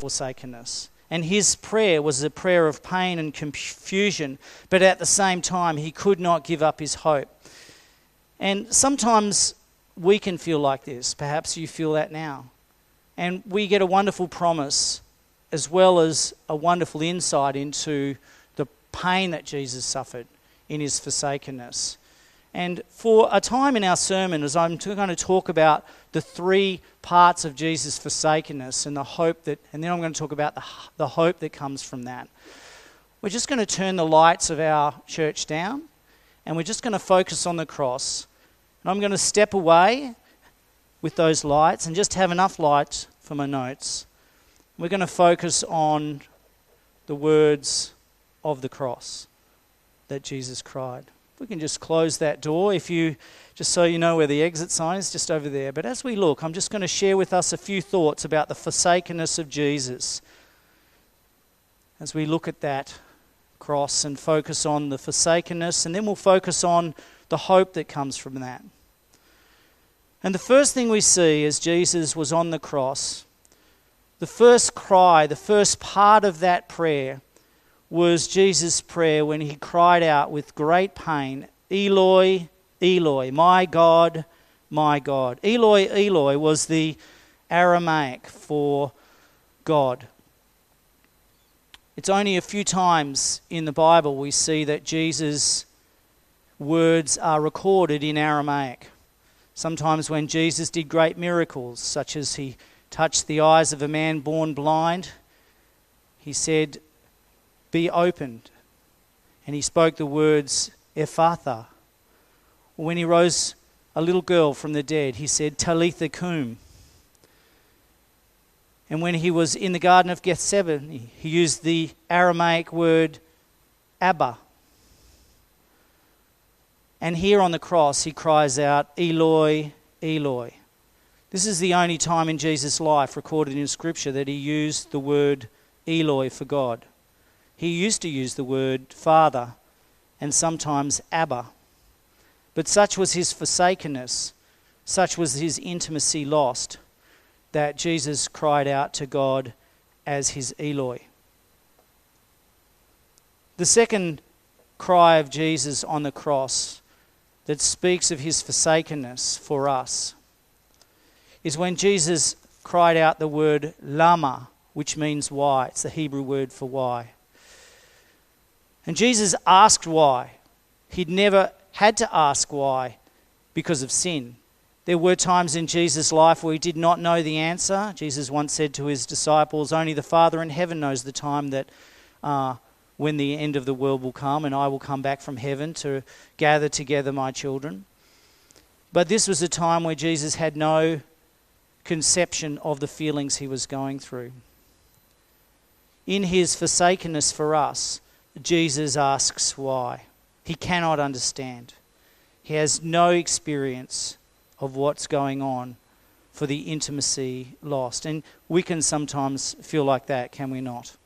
forsakenness. And his prayer was a prayer of pain and confusion, but at the same time, he could not give up his hope. And sometimes we can feel like this. Perhaps you feel that now. And we get a wonderful promise as well as a wonderful insight into the pain that Jesus suffered in his forsakenness. And for a time in our sermon, as I'm going to talk about the three parts of Jesus' forsakenness and the hope that, and then I'm going to talk about the, the hope that comes from that. We're just going to turn the lights of our church down and we're just going to focus on the cross. And I'm going to step away with those lights and just have enough light for my notes. We're going to focus on the words of the cross that Jesus cried. We can just close that door if you, just so you know where the exit sign is, just over there. But as we look, I'm just going to share with us a few thoughts about the forsakenness of Jesus. As we look at that cross and focus on the forsakenness, and then we'll focus on the hope that comes from that. And the first thing we see as Jesus was on the cross, the first cry, the first part of that prayer was Jesus' prayer when he cried out with great pain, Eloi, Eloi, my God, my God. Eloi, Eloi was the Aramaic for God. It's only a few times in the Bible we see that Jesus' words are recorded in Aramaic. Sometimes when Jesus did great miracles, such as he touched the eyes of a man born blind, he said, be opened. And he spoke the words, Ephphatha. When he rose a little girl from the dead, he said, Talitha cum. And when he was in the Garden of Gethsemane, he used the Aramaic word Abba. And here on the cross, he cries out, Eloi, Eloi. This is the only time in Jesus' life recorded in Scripture that he used the word Eloi for God. He used to use the word Father and sometimes Abba. But such was his forsakenness, such was his intimacy lost, that Jesus cried out to God as his Eloi. The second cry of Jesus on the cross that speaks of his forsakenness for us is when Jesus cried out the word lama, which means why. It's the Hebrew word for why. And Jesus asked why. He'd never had to ask why because of sin. There were times in Jesus' life where he did not know the answer. Jesus once said to his disciples, Only the Father in heaven knows the time that uh, when the end of the world will come, and I will come back from heaven to gather together my children. But this was a time where Jesus had no conception of the feelings he was going through. In his forsakenness for us, Jesus asks why. He cannot understand. He has no experience of what's going on for the intimacy lost. And we can sometimes feel like that, can we not?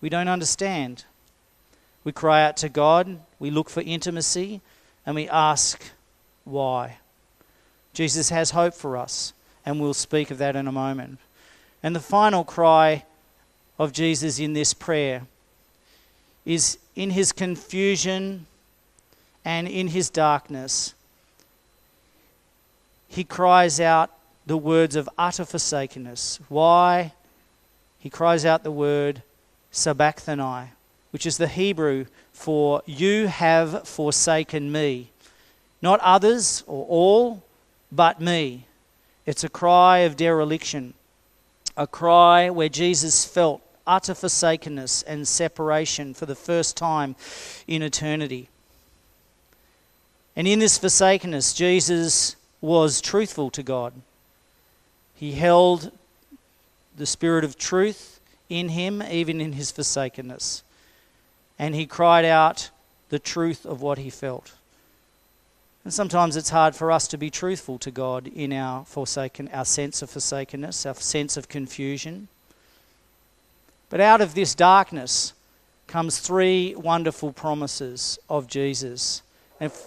We don't understand. We cry out to God, we look for intimacy, and we ask why. Jesus has hope for us, and we'll speak of that in a moment. And the final cry of Jesus in this prayer is in his confusion and in his darkness, he cries out the words of utter forsakenness. Why? He cries out the word sabachthani, which is the Hebrew for you have forsaken me. Not others or all, but me. It's a cry of dereliction, a cry where Jesus felt utter forsakenness and separation for the first time in eternity. And in this forsakenness, Jesus was truthful to God. He held the spirit of truth in him, even in his forsakenness. And he cried out the truth of what he felt. And sometimes it's hard for us to be truthful to God in our forsaken, our sense of forsakenness, our sense of confusion. But out of this darkness comes three wonderful promises of Jesus. And if,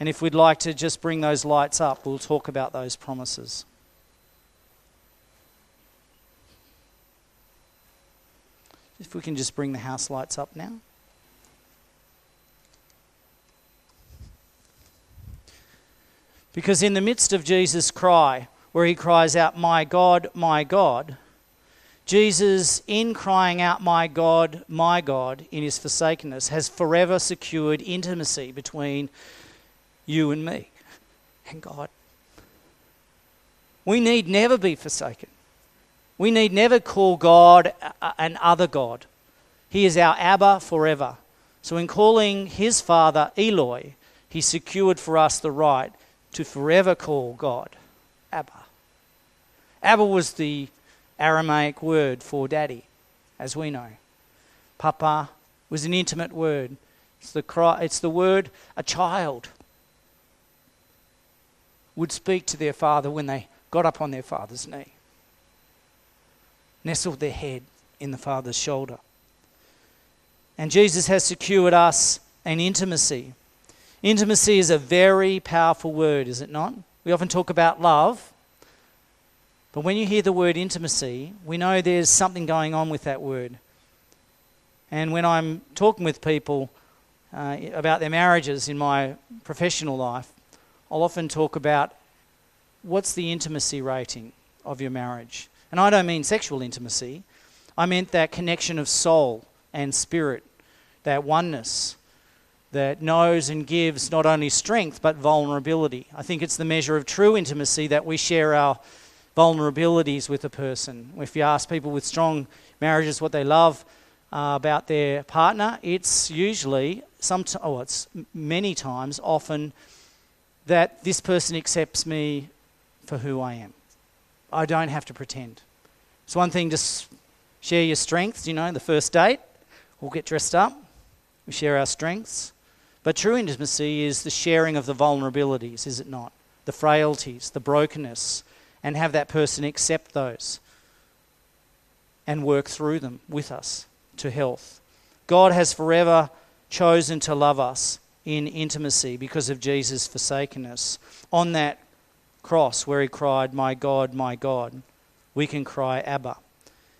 and if we'd like to just bring those lights up, we'll talk about those promises. If we can just bring the house lights up now. Because in the midst of Jesus' cry, where he cries out, My God, my God, Jesus, in crying out, My God, my God, in his forsakenness, has forever secured intimacy between you and me and God. We need never be forsaken. We need never call God an other God. He is our Abba forever. So, in calling his Father Eloi, he secured for us the right to forever call God Abba. Abba was the Aramaic word for daddy, as we know. Papa was an intimate word. It's the, cry, it's the word a child would speak to their father when they got up on their father's knee, nestled their head in the father's shoulder. And Jesus has secured us an intimacy. Intimacy is a very powerful word, is it not? We often talk about love, but when you hear the word intimacy, we know there's something going on with that word. And when I'm talking with people uh, about their marriages in my professional life, I'll often talk about what's the intimacy rating of your marriage. And I don't mean sexual intimacy, I meant that connection of soul and spirit, that oneness that knows and gives not only strength but vulnerability. I think it's the measure of true intimacy that we share our vulnerabilities with a person. If you ask people with strong marriages what they love uh, about their partner, it's usually some oh, it's many times often that this person accepts me for who I am. I don't have to pretend. It's one thing to share your strengths, you know, the first date, we'll get dressed up, we share our strengths. But true intimacy is the sharing of the vulnerabilities, is it not? The frailties, the brokenness, and have that person accept those and work through them with us to health. God has forever chosen to love us in intimacy because of Jesus' forsakenness. On that cross where he cried, My God, my God, we can cry, Abba.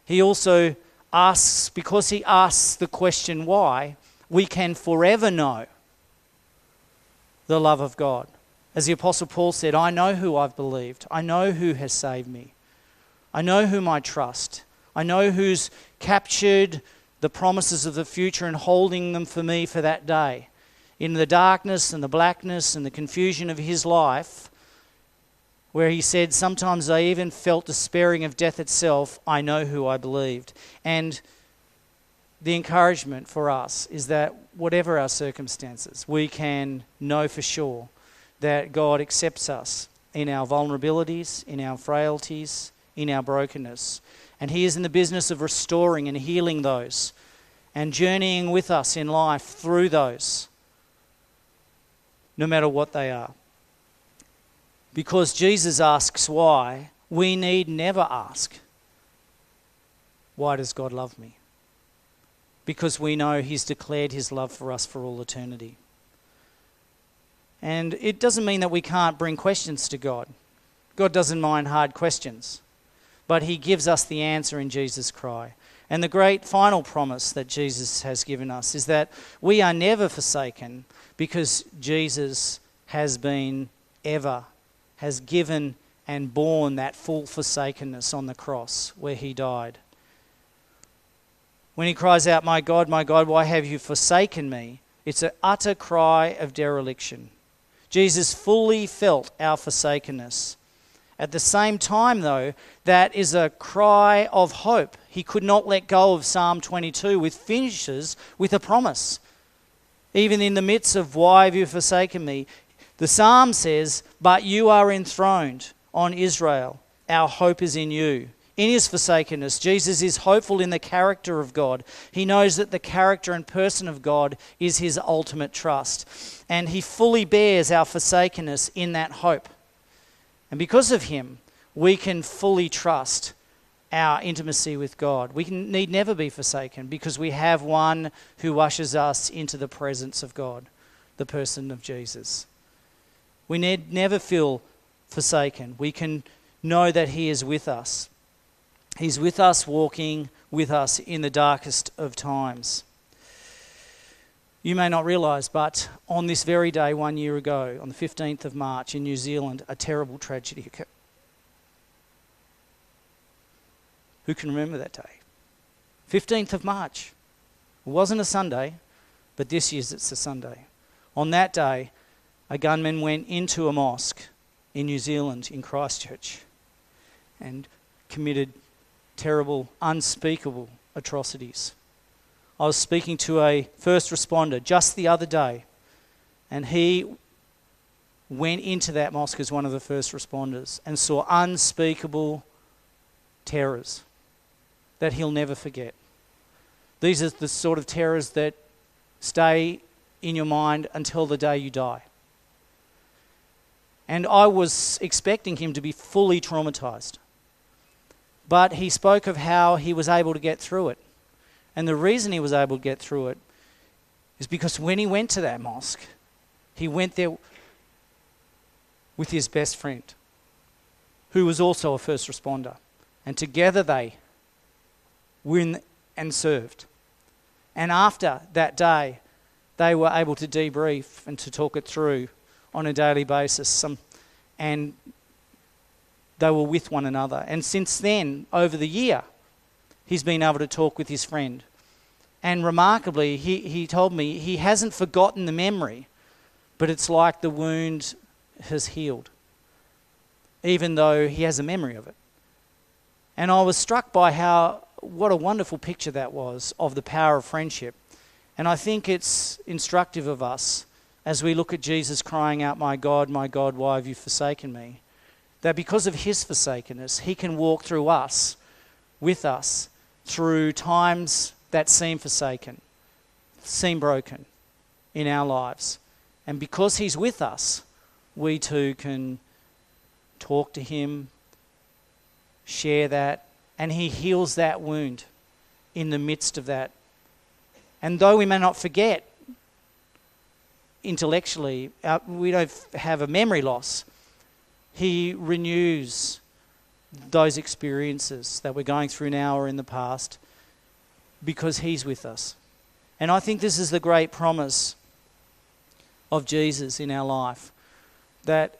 He also asks, because he asks the question why, we can forever know the love of God. As the Apostle Paul said, I know who I've believed. I know who has saved me. I know whom I trust. I know who's captured the promises of the future and holding them for me for that day. In the darkness and the blackness and the confusion of his life, where he said, Sometimes I even felt despairing of death itself, I know who I believed. And the encouragement for us is that whatever our circumstances, we can know for sure that God accepts us in our vulnerabilities, in our frailties, in our brokenness. And He is in the business of restoring and healing those and journeying with us in life through those, no matter what they are. Because Jesus asks why, we need never ask, Why does God love me? Because we know He's declared His love for us for all eternity. And it doesn't mean that we can't bring questions to God. God doesn't mind hard questions, but He gives us the answer in Jesus' cry. And the great final promise that Jesus has given us is that we are never forsaken because Jesus has been ever, has given and borne that full forsakenness on the cross where He died. When He cries out, My God, my God, why have you forsaken me? It's an utter cry of dereliction. Jesus fully felt our forsakenness. At the same time, though, that is a cry of hope. He could not let go of Psalm 22, which finishes with a promise. Even in the midst of why have you forsaken me, the psalm says, But you are enthroned on Israel. Our hope is in you in his forsakenness, Jesus is hopeful in the character of God. He knows that the character and person of God is his ultimate trust. And he fully bears our forsakenness in that hope. And because of him, we can fully trust our intimacy with God. We can, need never be forsaken because we have one who ushers us into the presence of God, the person of Jesus. We need never feel forsaken. We can know that he is with us. He's with us, walking with us in the darkest of times. You may not realise, but on this very day, one year ago, on the 15th of March in New Zealand, a terrible tragedy occurred. Who can remember that day? 15th of March. It wasn't a Sunday, but this year's it's a Sunday. On that day, a gunman went into a mosque in New Zealand, in Christchurch, and committed terrible, unspeakable atrocities. I was speaking to a first responder just the other day, and he went into that mosque as one of the first responders and saw unspeakable terrors that he'll never forget. These are the sort of terrors that stay in your mind until the day you die. And I was expecting him to be fully traumatized. But he spoke of how he was able to get through it. And the reason he was able to get through it is because when he went to that mosque, he went there with his best friend, who was also a first responder. And together they went and served. And after that day, they were able to debrief and to talk it through on a daily basis. Some, and they were with one another. And since then, over the year, he's been able to talk with his friend. And remarkably, he, he told me he hasn't forgotten the memory, but it's like the wound has healed, even though he has a memory of it. And I was struck by how, what a wonderful picture that was of the power of friendship. And I think it's instructive of us as we look at Jesus crying out, My God, my God, why have you forsaken me? That because of his forsakenness, he can walk through us, with us, through times that seem forsaken, seem broken in our lives. And because he's with us, we too can talk to him, share that, and he heals that wound in the midst of that. And though we may not forget intellectually, uh, we don't have a memory loss, he renews those experiences that we're going through now or in the past because he's with us. And I think this is the great promise of Jesus in our life that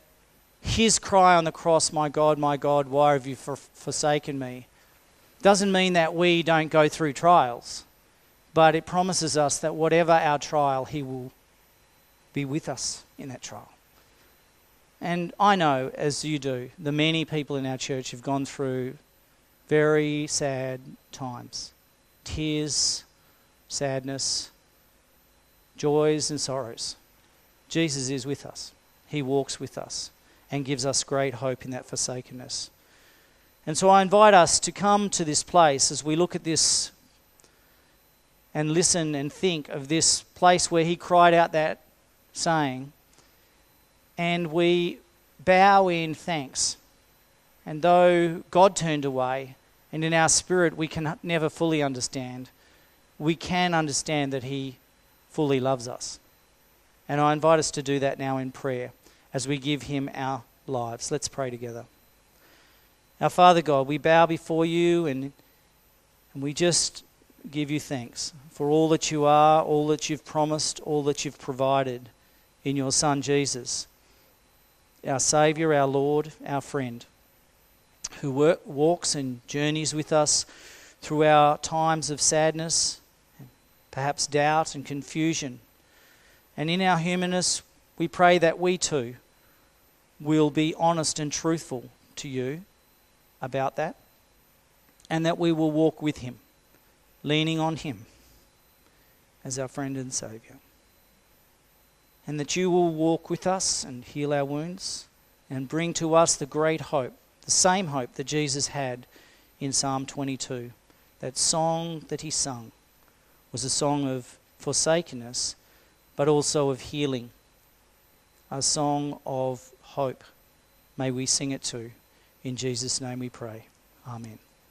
his cry on the cross, My God, my God, why have you for- forsaken me? doesn't mean that we don't go through trials, but it promises us that whatever our trial, he will be with us in that trial. And I know, as you do, the many people in our church have gone through very sad times tears, sadness, joys, and sorrows. Jesus is with us, He walks with us and gives us great hope in that forsakenness. And so I invite us to come to this place as we look at this and listen and think of this place where he cried out that saying, and we bow in thanks. And though God turned away, and in our spirit we can never fully understand, we can understand that He fully loves us. And I invite us to do that now in prayer as we give Him our lives. Let's pray together. Our Father God, we bow before you and, and we just give you thanks for all that you are, all that you've promised, all that you've provided in your Son Jesus, our Saviour, our Lord, our friend, who work, walks and journeys with us through our times of sadness, perhaps doubt and confusion. And in our humanness, we pray that we too will be honest and truthful to you about that, and that we will walk with Him, leaning on Him as our friend and Saviour. And that you will walk with us and heal our wounds and bring to us the great hope, the same hope that Jesus had in Psalm 22. That song that he sung was a song of forsakenness, but also of healing, a song of hope. May we sing it too. In Jesus' name we pray. Amen.